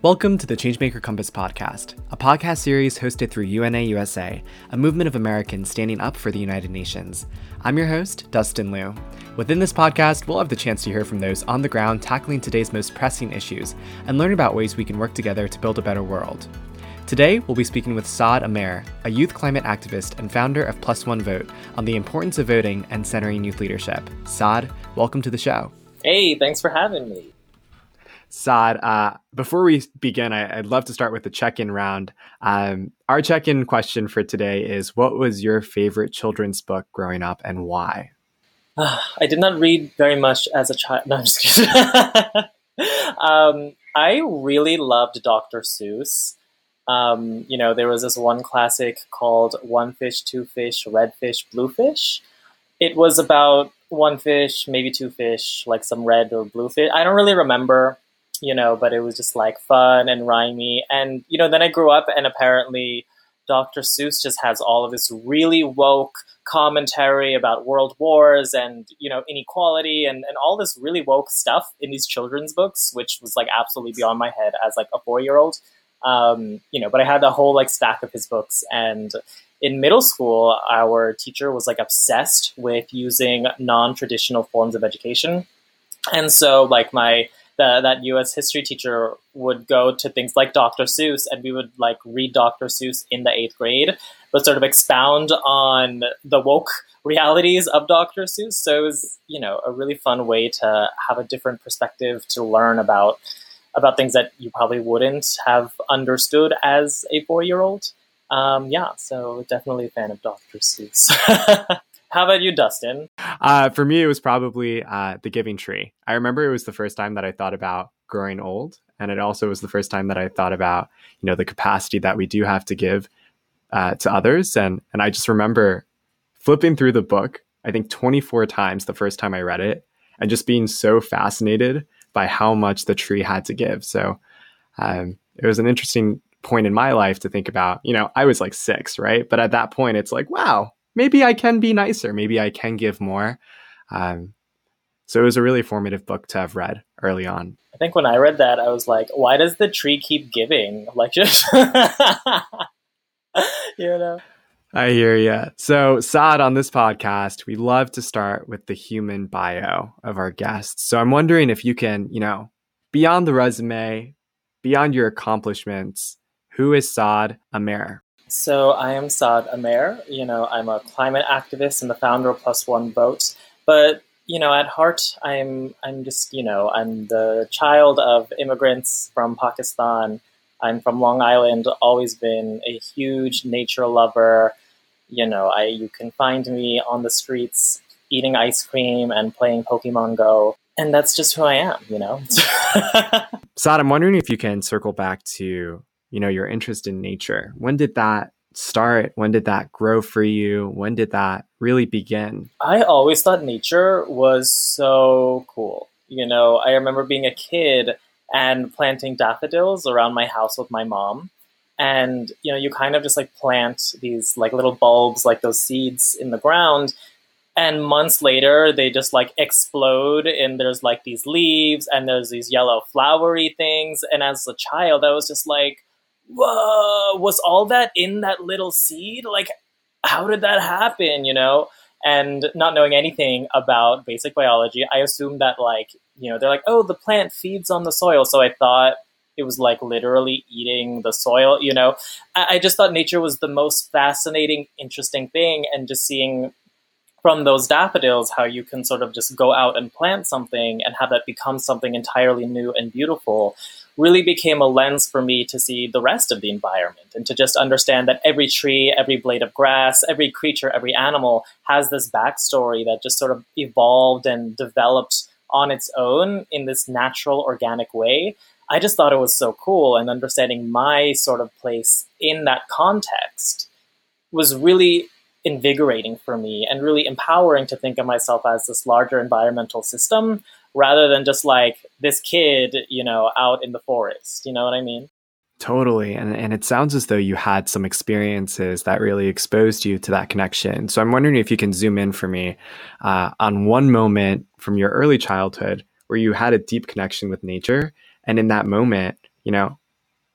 Welcome to the Changemaker Compass podcast, a podcast series hosted through UNA USA, a movement of Americans standing up for the United Nations. I'm your host, Dustin Liu. Within this podcast, we'll have the chance to hear from those on the ground tackling today's most pressing issues and learn about ways we can work together to build a better world. Today, we'll be speaking with Saad Amer, a youth climate activist and founder of Plus One Vote, on the importance of voting and centering youth leadership. Saad, welcome to the show. Hey, thanks for having me. Saad, uh, before we begin, I, would love to start with the check in round. Um, our check in question for today is What was your favorite children's book growing up and why? Uh, I did not read very much as a child. No, I'm just kidding. um, I really loved Dr. Seuss. Um, you know, there was this one classic called One Fish, Two Fish, Red Fish, Blue Fish. It was about one fish, maybe two fish, like some red or blue fish. I don't really remember you know, but it was just like fun and rhymey. And, you know, then I grew up and apparently Dr. Seuss just has all of this really woke commentary about world wars and, you know, inequality and, and all this really woke stuff in these children's books, which was like absolutely beyond my head as like a four year old. Um, you know, but I had a whole like stack of his books and in middle school, our teacher was like obsessed with using non-traditional forms of education. And so like my the, that U.S. history teacher would go to things like Dr. Seuss, and we would like read Dr. Seuss in the eighth grade, but sort of expound on the woke realities of Dr. Seuss. So it was, you know, a really fun way to have a different perspective to learn about about things that you probably wouldn't have understood as a four year old. Um, yeah, so definitely a fan of Dr. Seuss. How about you, Dustin? Uh, for me, it was probably uh, The Giving Tree. I remember it was the first time that I thought about growing old, and it also was the first time that I thought about you know the capacity that we do have to give uh, to others. And and I just remember flipping through the book. I think 24 times the first time I read it, and just being so fascinated by how much the tree had to give. So um, it was an interesting point in my life to think about. You know, I was like six, right? But at that point, it's like, wow, maybe I can be nicer. Maybe I can give more. Um, so it was a really formative book to have read early on. I think when I read that, I was like, why does the tree keep giving? Like, just, you know? I hear you. So, Saad, on this podcast, we love to start with the human bio of our guests. So, I'm wondering if you can, you know, beyond the resume, beyond your accomplishments, who is Saad Amer? So I am Saad Amer. You know, I'm a climate activist and the founder of Plus One Vote. But you know, at heart, I'm I'm just you know I'm the child of immigrants from Pakistan. I'm from Long Island. Always been a huge nature lover. You know, I you can find me on the streets eating ice cream and playing Pokemon Go. And that's just who I am, you know. Saad, I'm wondering if you can circle back to you know your interest in nature. When did that start? When did that grow for you? When did that really begin? I always thought nature was so cool. You know i remember being a kid and planting daffodils around my house with my mom. And you know you kind of just like plant these like little bulbs like those seeds in the ground. And months later they just like explode and there's like these leaves and there's these yellow flowery things. And as a child i was just like whoa, was all that in that little seed? Like, how did that happen? You know? And not knowing anything about basic biology, I assumed that, like, you know, they're like, oh, the plant feeds on the soil. So I thought it was like literally eating the soil, you know? I, just thought nature was the most fascinating, interesting thing. And just seeing from those daffodils how you can sort of just go out and plant something and have that become something entirely new and beautiful really became a lens for me to see the rest of the environment and to just understand that every tree, every blade of grass, every creature, every animal has this backstory that just sort of evolved and developed on its own in this natural, organic way. I just thought it was so cool, and understanding my sort of place in that context was really invigorating for me and really empowering to think of myself as this larger environmental system rather than just like this kid, you know, out in the forest. You know what I mean? Totally. And, and it sounds as though you had some experiences that really exposed you to that connection. So I'm wondering if you can zoom in for me uh, on one moment from your early childhood where you had a deep connection with nature. And in that moment, you know,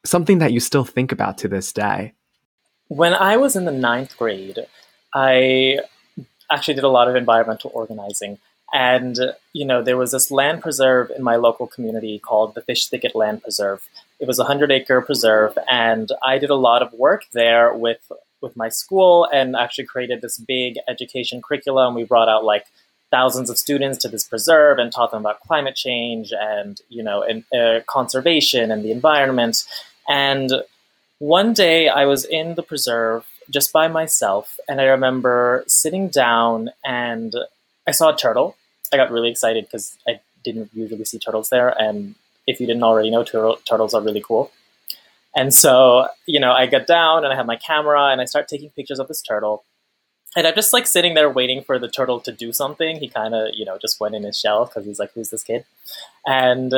something that you still think about to this day? When I was in the ninth grade, I actually did a lot of environmental organizing. And, you know, there was this land preserve in my local community called the Fish Thicket Land Preserve. It was a 100 acre preserve, and I did a lot of work there with, with my school and actually created this big education curriculum. We brought out like thousands of students to this preserve and taught them about climate change and, you know, and, uh, conservation and the environment. And one day I was in the preserve just by myself, and I remember sitting down and I saw a turtle. I got really excited because I didn't usually see turtles there, and if you didn't already know, tur- turtles are really cool. And so, you know, I got down and I had my camera and I start taking pictures of this turtle. And I'm just like sitting there waiting for the turtle to do something. He kind of, you know, just went in his shell because he's like, who's this kid? And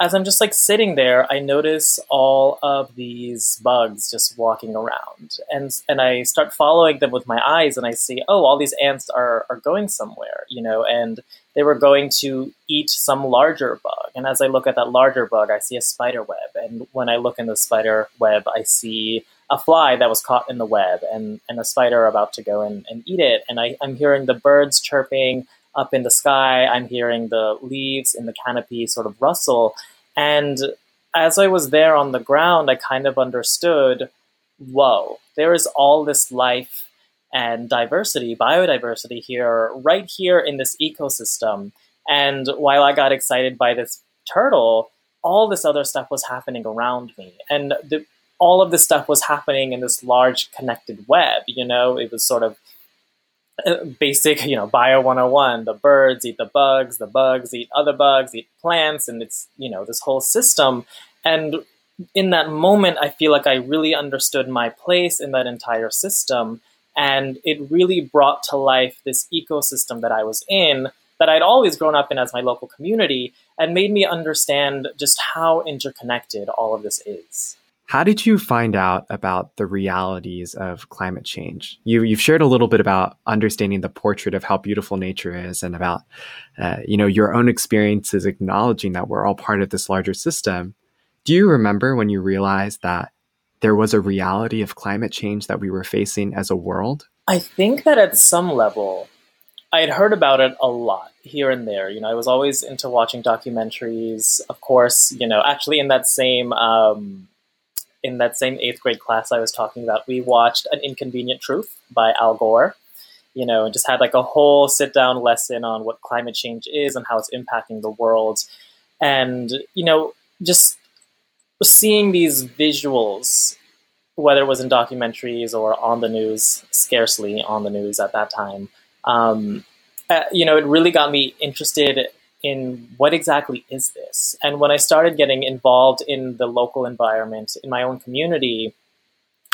as I'm just like sitting there, I notice all of these bugs just walking around, and and I start following them with my eyes, and I see, oh, all these ants are are going somewhere, you know, and they were going to eat some larger bug. And as I look at that larger bug, I see a spider web, and when I look in the spider web, I see a fly that was caught in the web, and and a spider about to go and, and eat it, and I, I'm hearing the birds chirping up in the sky. I'm hearing the leaves in the canopy sort of rustle. And as I was there on the ground, I kind of understood whoa, there is all this life and diversity, biodiversity here, right here in this ecosystem. And while I got excited by this turtle, all this other stuff was happening around me. And the, all of this stuff was happening in this large connected web. You know, it was sort of Uh, basic, you know, bio 101. The birds eat the bugs, the bugs eat other bugs, eat plants, and it's, you know, this whole system. And in that moment, I feel like I really understood my place in that entire system. And it really brought to life this ecosystem that I was in, that I'd always grown up in as my local community, and made me understand just how interconnected all of this is. How did you find out about the realities of climate change? You, you've shared a little bit about understanding the portrait of how beautiful nature is, and about uh, you know your own experiences acknowledging that we're all part of this larger system. Do you remember when you realized that there was a reality of climate change that we were facing as a world? I think that at some level, I had heard about it a lot here and there. You know, I was always into watching documentaries. Of course, you know, actually in that same um, in that same eighth grade class I was talking about, we watched An Inconvenient Truth by Al Gore, you know, and just had like a whole sit down lesson on what climate change is and how it's impacting the world. And, you know, just seeing these visuals, whether it was in documentaries or on the news, scarcely on the news at that time, um, uh, you know, it really got me interested in what exactly is this? And when I started getting involved in the local environment in my own community,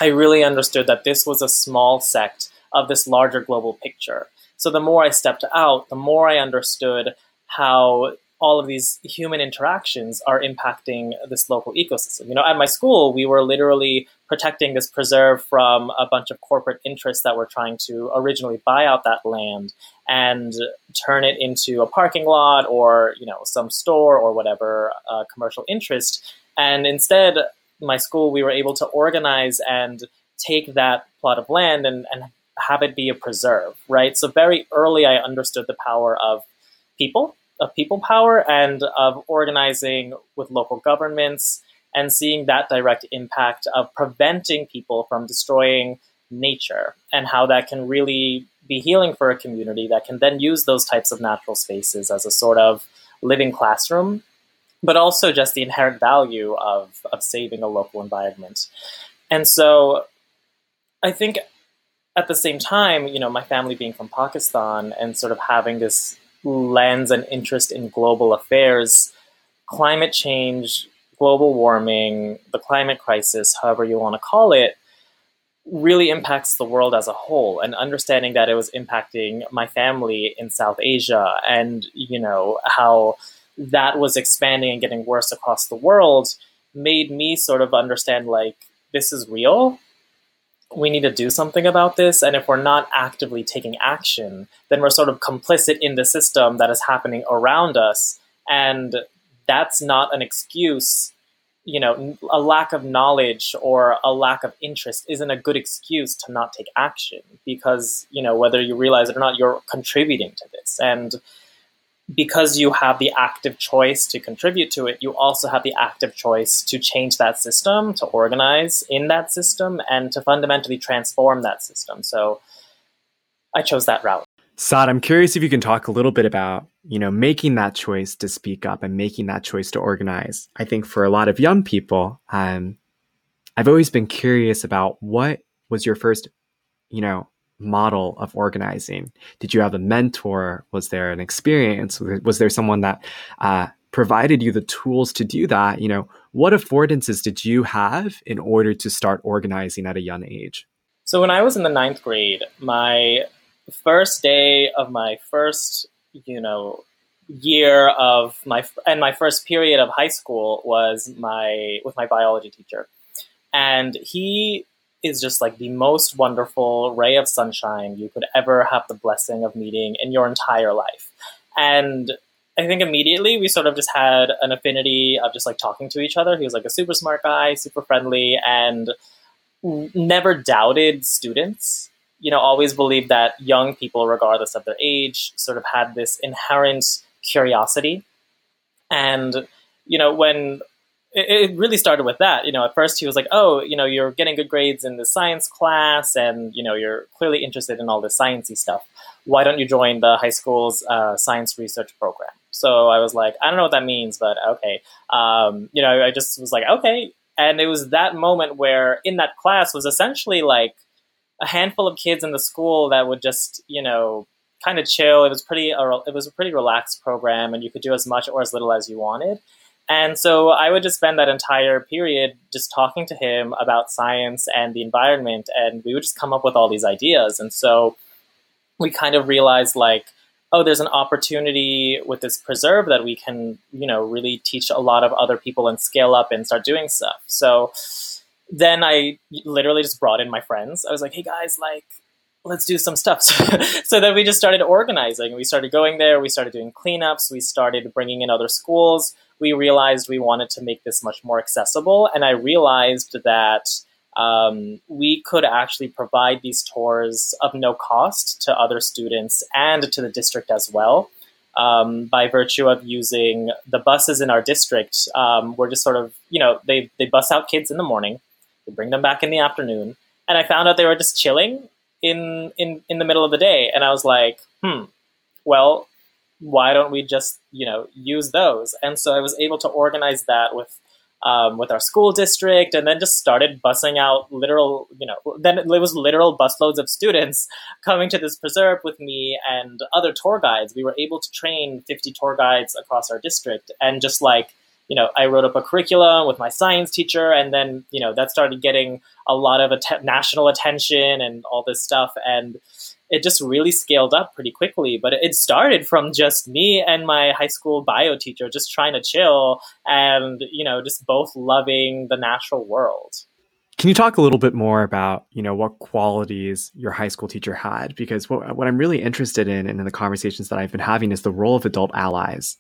I really understood that this was a small sect of this larger global picture. So the more I stepped out, the more I understood how all of these human interactions are impacting this local ecosystem. You know, at my school, we were literally protecting this preserve from a bunch of corporate interests that were trying to originally buy out that land and turn it into a parking lot or you know some store or whatever uh, commercial interest. And instead, my school we were able to organize and take that plot of land and, and have it be a preserve, right? So very early, I understood the power of people, of people power, and of organizing with local governments and seeing that direct impact of preventing people from destroying nature and how that can really be healing for a community that can then use those types of natural spaces as a sort of living classroom, but also just the inherent value of, of saving a local environment. And so I think at the same time, you know, my family being from Pakistan and sort of having this lens and interest in global affairs, climate change, global warming, the climate crisis, however you want to call it, really impacts the world as a whole and understanding that it was impacting my family in South Asia and you know how that was expanding and getting worse across the world made me sort of understand like this is real. We need to do something about this and if we're not actively taking action then we're sort of complicit in the system that is happening around us and that's not an excuse you know, a lack of knowledge or a lack of interest isn't a good excuse to not take action because, you know, whether you realize it or not, you're contributing to this. And because you have the active choice to contribute to it, you also have the active choice to change that system, to organize in that system, and to fundamentally transform that system. So I chose that route. Saad, I'm curious if you can talk a little bit about, you know, making that choice to speak up and making that choice to organize. I think for a lot of young people, um, I've always been curious about what was your first, you know, model of organizing? Did you have a mentor? Was there an experience? Was there someone that uh, provided you the tools to do that? You know, what affordances did you have in order to start organizing at a young age? So when I was in the ninth grade, my first day of my first, you know, year of my and my first period of high school was my with my biology teacher, and he is just like the most wonderful ray of sunshine you could ever have the blessing of meeting in your entire life, and. I think immediately we sort of just had an affinity of just like talking to each other. He was like a super smart guy, super friendly, and never doubted students you know, always believed that young people, regardless of their age, sort of had this inherent curiosity. And, you know, when it, really started with that, you know, at first he was like, oh, you know, you're getting good grades in the science class and, you know, you're clearly interested in all this sciencey stuff. Why don't you join the high school's uh, science research program? So I was like, I don't know what that means, but okay. Um, you know, I just was like, okay. And it was that moment where in that class was essentially like, a handful of kids in the school that would just, you know, kind of chill. It was pretty, it was a pretty relaxed program, and you could do as much or as little as you wanted. And so I would just spend that entire period just talking to him about science and the environment, and we would just come up with all these ideas. And so we kind of realized, like, oh, there's an opportunity with this preserve that we can, you know, really teach a lot of other people and scale up and start doing stuff. So then I literally just brought in my friends. I was like, hey guys, like, let's do some stuff. so then we just started organizing. We started going there. We started doing cleanups. We started bringing in other schools. We realized we wanted to make this much more accessible. And I realized that um, we could actually provide these tours of no cost to other students and to the district as well. Um, by virtue of using the buses in our district, um, we're just sort of, you know, they, they bus out kids in the morning bring them back in the afternoon. And I found out they were just chilling in in in the middle of the day, and I was like, hmm, well, why don't we just you know use those? And so I was able to organize that with um, with our school district, and then just started bussing out literal, you know, then it was literal busloads of students coming to this preserve with me and other tour guides. We were able to train 50 tour guides across our district, and just like you know, I wrote up a curriculum with my science teacher, and then you know that started getting a lot of att- national attention and all this stuff, and it just really scaled up pretty quickly. But it started from just me and my high school bio teacher just trying to chill and you know just both loving the natural world. Can you talk a little bit more about, you know, what qualities your high school teacher had? Because what, what I'm really interested in and in the conversations that I've been having is the role of adult allies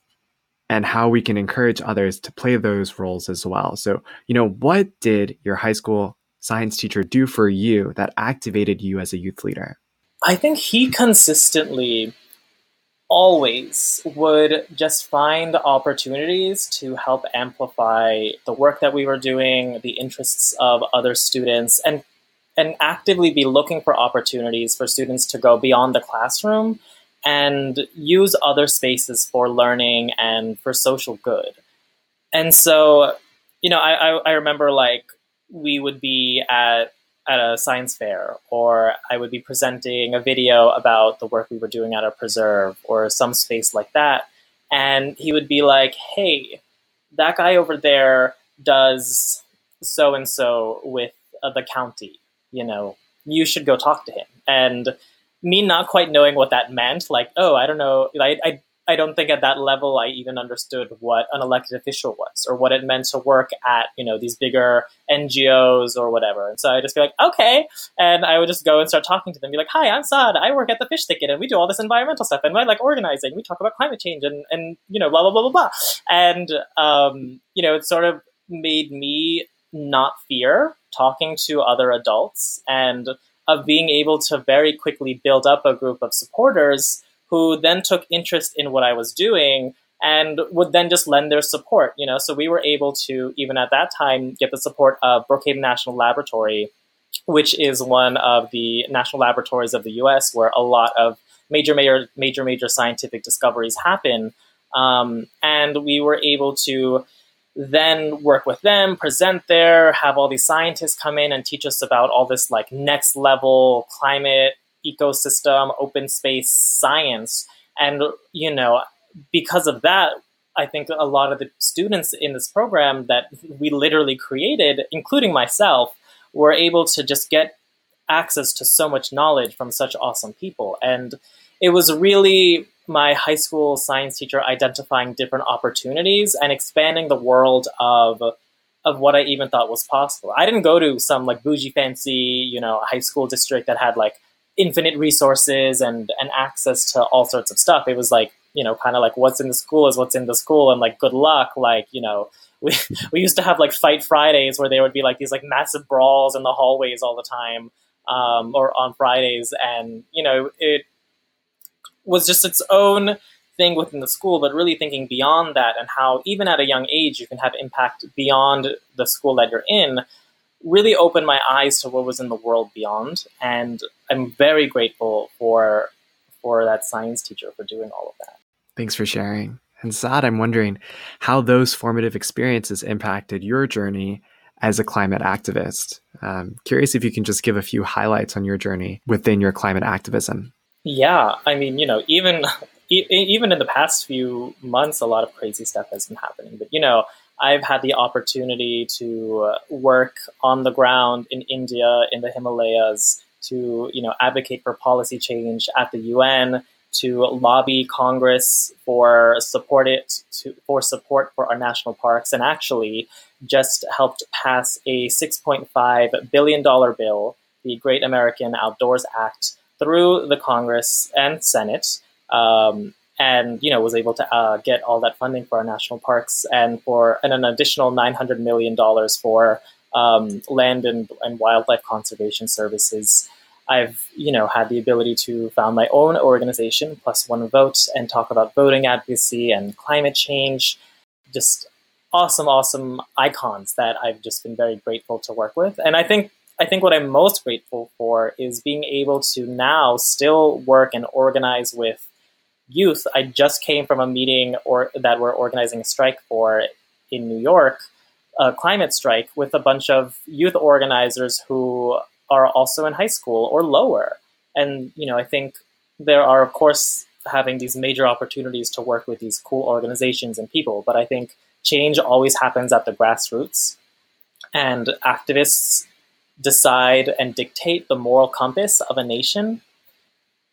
and how we can encourage others to play those roles as well. So, you know, what did your high school science teacher do for you that activated you as a youth leader? I think he consistently always would just find opportunities to help amplify the work that we were doing, the interests of other students, and and actively be looking for opportunities for students to go beyond the classroom and use other spaces for learning and for social good. And so, you know, I, I, I remember like we would be at at a science fair, or I would be presenting a video about the work we were doing at a preserve or some space like that. And he would be like, hey, that guy over there does so and so with uh, the county, you know, you should go talk to him. And me not quite knowing what that meant, like, oh, I don't know, I, I, I don't think at that level I even understood what an elected official was or what it meant to work at, you know, these bigger NGOs or whatever. And so I just be like, okay. And I would just go and start talking to them, be like, hi, I'm Saad. I work at the fish thicket and we do all this environmental stuff and I like organizing. We talk about climate change and, and you know, blah, blah, blah, blah, blah. And, um, you know, it sort of made me not fear talking to other adults and of being able to very quickly build up a group of supporters who then took interest in what I was doing and would then just lend their support, you know. So we were able to even at that time get the support of Brookhaven National Laboratory, which is one of the national laboratories of the US where a lot of major major major major scientific discoveries happen. Um, and we were able to then work with them, present there, have all these scientists come in and teach us about all this like next level climate, ecosystem, open space science. And, you know, because of that, I think a lot of the students in this program that we literally created, including myself, were able to just get access to so much knowledge from such awesome people. And it was really my high school science teacher identifying different opportunities and expanding the world of of what I even thought was possible. I didn't go to some like bougie fancy, you know, high school district that had like infinite resources and and access to all sorts of stuff. It was like, you know, kind of like what's in the school is what's in the school and like good luck, like, you know, we we used to have like fight Fridays where there would be like these like massive brawls in the hallways all the time. Um, or on Fridays, and you know it was just its own thing within the school, but really thinking beyond that and how even at a young age you can have impact beyond the school that you're in really opened my eyes to what was in the world beyond. And I'm very grateful for for that science teacher for doing all of that. Thanks for sharing. And Saad, I'm wondering how those formative experiences impacted your journey as a climate activist. Um, curious if you can just give a few highlights on your journey within your climate activism. Yeah, I mean, you know, even even in the past few months, a lot of crazy stuff has been happening. But you know, I've had the opportunity to uh, work on the ground in India, in the Himalayas, to you know advocate for policy change at the UN, to lobby Congress for support it to, for support for our national parks, and actually just helped pass a 6.5 billion dollar bill, the Great American Outdoors Act, through the Congress and Senate, um, and you know was able to uh, get all that funding for our national parks and for and an additional nine hundred million dollars for um, land and, and wildlife conservation services. I've you know had the ability to found my own organization, Plus One Vote, and talk about voting advocacy and climate change. Just awesome, awesome icons that I've just been very grateful to work with. And I think I think what I'm most grateful for is being able to now still work and organize with youth. I just came from a meeting or that we're organizing a strike for in New York, a climate strike with a bunch of youth organizers who are also in high school or lower. And you know, I think there are of course having these major opportunities to work with these cool organizations and people, but I think change always happens at the grassroots. And activists decide and dictate the moral compass of a nation.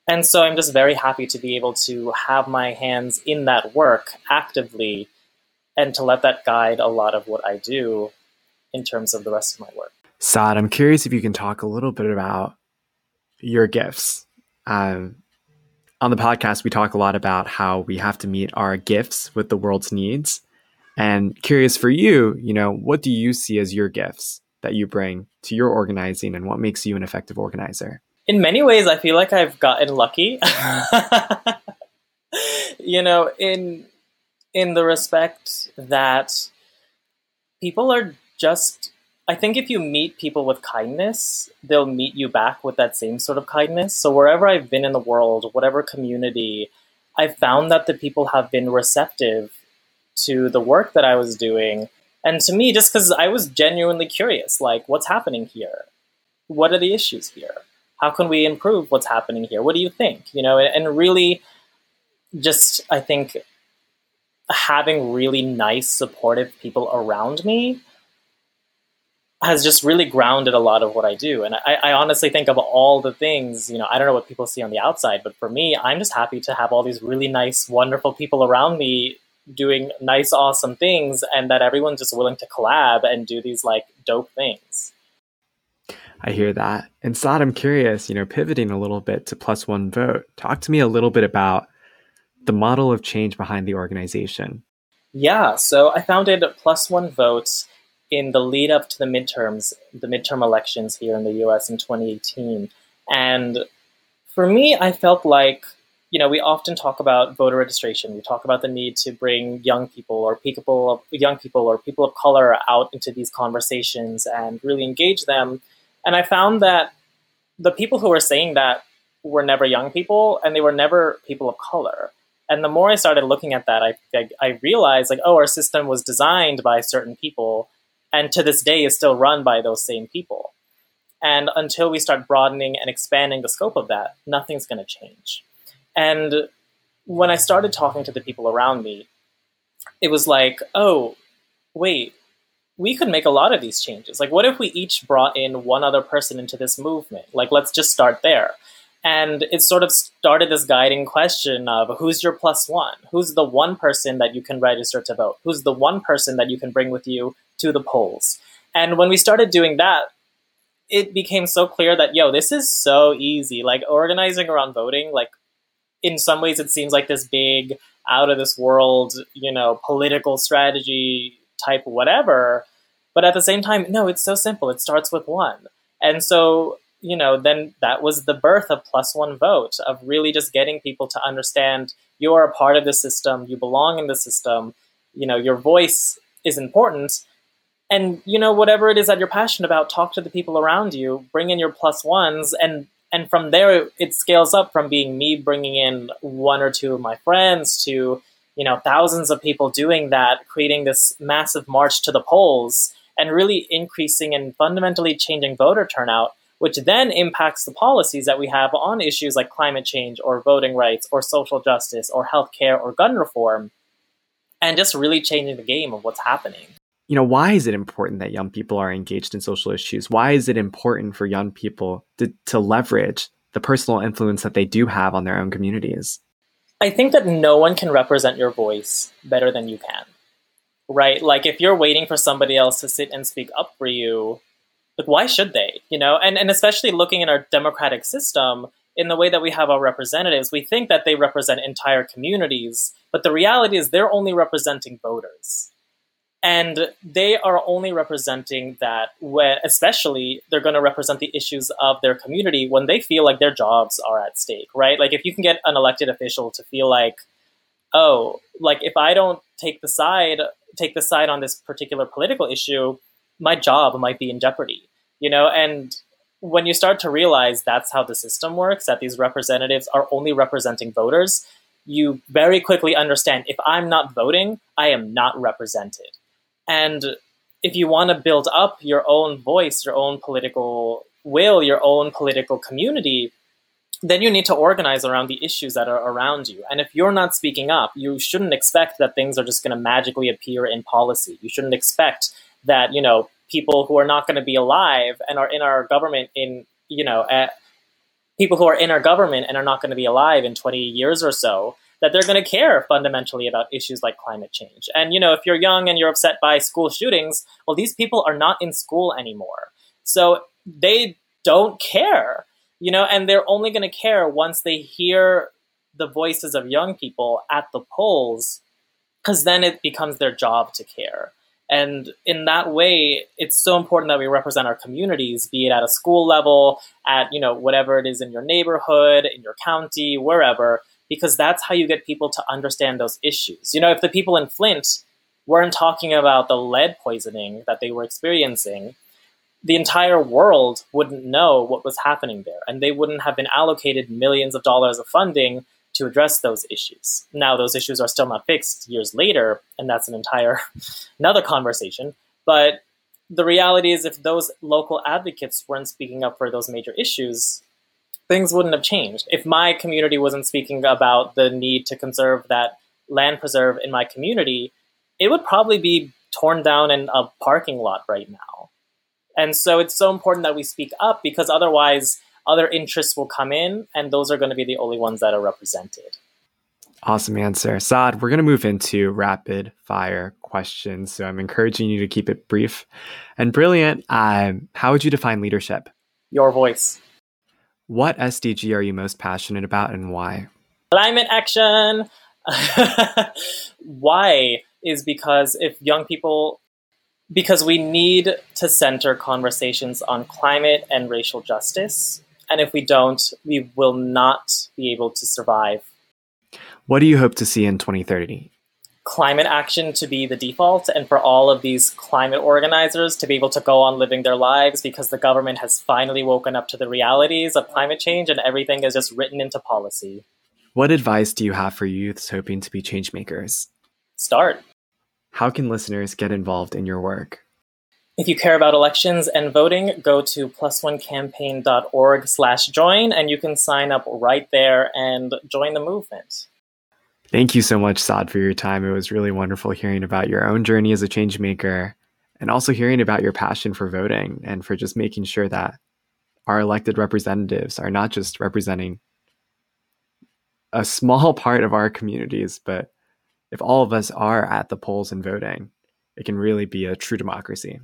And so I'm just very happy to be able to have my hands in that work actively and to let that guide a lot of what I do in terms of the rest of my work. Saad, I'm curious if you can talk a little bit about your gifts. Um, on the podcast, we talk a lot about how we have to meet our gifts with the world's needs. And curious for you, you know, what do you see as your gifts? That you bring to your organizing and what makes you an effective organizer? In many ways, I feel like I've gotten lucky. you know, in in the respect that people are just I think if you meet people with kindness, they'll meet you back with that same sort of kindness. So wherever I've been in the world, whatever community, I've found that the people have been receptive to the work that I was doing and to me, just because I was genuinely curious, like, what's happening here? What are the issues here? How can we improve what's happening here? What do you think? You know, and really just, I think, having really nice, supportive people around me has just really grounded a lot of what I do. And I, I, honestly think of all the things, you know, I don't know what people see on the outside, but for me, I'm just happy to have all these really nice, wonderful people around me doing nice, awesome things, and that everyone's just willing to collab and do these like dope things. I hear that. And Saad, I'm curious, you know, pivoting a little bit to Plus One Vote, talk to me a little bit about the model of change behind the organization. Yeah, so I founded Plus One Vote in the lead up to the midterms, the midterm elections here in the US in 2018. And for me, I felt like, you know, we often talk about voter registration. We talk about the need to bring young people or people, young people or people of color out into these conversations and really engage them. And I found that the people who were saying that were never young people and they were never people of color. And the more I started looking at that, I, I, I realized like, oh, our system was designed by certain people and to this day is still run by those same people. And until we start broadening and expanding the scope of that, nothing's going to change. And when I started talking to the people around me, it was like, oh, wait, we could make a lot of these changes. Like, what if we each brought in one other person into this movement? Like, let's just start there. And it sort of started this guiding question of who's your plus one? Who's the one person that you can register to vote? Who's the one person that you can bring with you to the polls? And when we started doing that, it became so clear that, yo, this is so easy. Like organizing around voting, like in some ways it seems like this big, out of this world, you know, political strategy type whatever. But at the same time, no, it's so simple. It starts with one. And so you know, then that was the birth of plus one vote, of really just getting people to understand you are a part of the system, you belong in the system, you know, your voice is important. And, you know, whatever it is that you're passionate about, talk to the people around you, bring in your plus ones, and and from there it scales up from being me bringing in one or two of my friends to you know thousands of people doing that creating this massive march to the polls and really increasing and fundamentally changing voter turnout which then impacts the policies that we have on issues like climate change or voting rights or social justice or healthcare or gun reform, and just really changing the game of what's happening. You know, why is it important that young people are engaged in social issues? Why is it important for young people to, to leverage the personal influence that they do have on their own communities? I think that no one can represent your voice better than you can. Right? Like if you're waiting for somebody else to sit and speak up for you, like why should they you know and and especially looking at our democratic system in the way that we have our representatives we think that they represent entire communities but the reality is they're only representing voters and they are only representing that when especially they're going to represent the issues of their community when they feel like their jobs are at stake right like if you can get an elected official to feel like oh like if i don't take the side take the side on this particular political issue my job might be in jeopardy, you know? And when you start to realize that's how the system works, that these representatives are only representing voters, you very quickly understand if I'm not voting, I am not represented. And if you want to build up your own voice, your own political will, your own political community, then you need to organize around the issues that are around you. And if you're not speaking up, you shouldn't expect that things are just going to magically appear in policy. You shouldn't expect that you know people who are not going to be alive and are in our government in you know at, people who are in our government and are not going to be alive in 20 years or so that they're going to care fundamentally about issues like climate change. And you know if you're young and you're upset by school shootings well these people are not in school anymore. So they don't care you know and they're only going to care once they hear the voices of young people at the polls because then it becomes their job to care. And in that way, it's so important that we represent our communities, be it at a school level, at you know whatever it is in your neighborhood, in your county, wherever, because that's how you get people to understand those issues. You know, if the people in Flint weren't talking about the lead poisoning that they were experiencing, the entire world wouldn't know what was happening there, and they wouldn't have been allocated millions of dollars of funding to address those issues. Now, those issues are still not fixed years later, and that's an entire another conversation. But the reality is, if those local advocates weren't speaking up for those major issues, things wouldn't have changed. If my community wasn't speaking about the need to conserve that land preserve in my community, it would probably be torn down in a parking lot right now. And so it's so important that we speak up because otherwise other interests will come in, and those are going to be the only ones that are represented. Awesome answer. Saad, we're going to move into rapid fire questions. So I'm encouraging you to keep it brief and brilliant. Um, how would you define leadership? Your voice. What SDG are you most passionate about and why? Climate action. why is because if young people Because we need to center conversations on climate and racial justice. And if we don't, we will not be able to survive. What do you hope to see in 2030? Climate action to be the default and for all of these climate organizers to be able to go on living their lives because the government has finally woken up to the realities of climate change and everything is just written into policy. What advice do you have for youths hoping to be changemakers? Start. How can listeners get involved in your work? If you care about elections and voting, go to plusonecampaign.org slash join and you can sign up right there and join the movement. Thank you so much, Saad, for your time. It was really wonderful hearing about your own journey as a change maker and also hearing about your passion for voting and for just making sure that our elected representatives are not just representing a small part of our communities, but if all of us are at the polls and voting, it can really be a true democracy.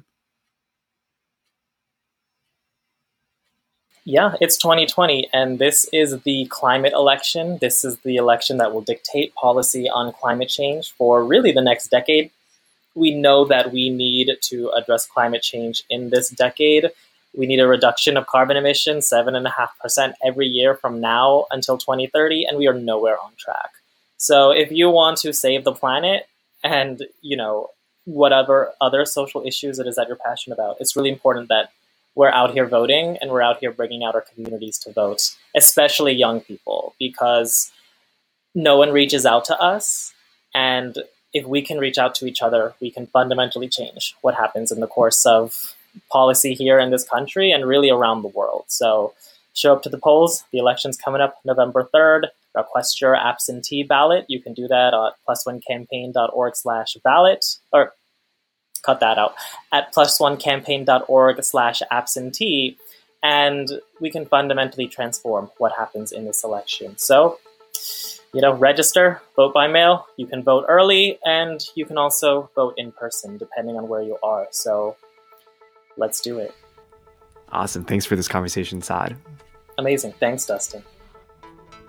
Yeah, it's 2020, and this is the climate election. This is the election that will dictate policy on climate change for really the next decade. We know that we need to address climate change in this decade. We need a reduction of carbon emissions, 7.5% every year from now until 2030, and we are nowhere on track. So if you want to save the planet and, you know, whatever other social issues it is that you're passionate about, it's really important that we're out here voting and we're out here bringing out our communities to vote, especially young people, because no one reaches out to us. And if we can reach out to each other, we can fundamentally change what happens in the course of policy here in this country and really around the world. So show up to the polls. The election's coming up November 3rd. Request your absentee ballot. You can do that at plusonecampaign.org slash ballot or cut that out, at plusonecampaign.org slash absentee, and we can fundamentally transform what happens in this election. So, you know, register, vote by mail, you can vote early, and you can also vote in person, depending on where you are. So, let's do it. Awesome. Thanks for this conversation, Saad. Amazing. Thanks, Dustin.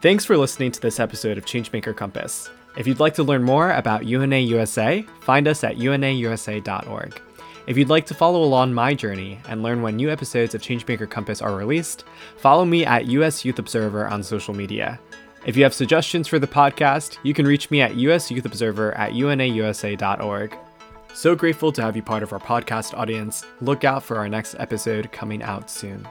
Thanks for listening to this episode of Changemaker Compass. If you'd like to learn more about UNA USA, find us at unausa.org. If you'd like to follow along my journey and learn when new episodes of Changemaker Compass are released, follow me at US Youth Observer on social media. If you have suggestions for the podcast, you can reach me at usyouthobserver at unausa.org. So grateful to have you part of our podcast audience. Look out for our next episode coming out soon.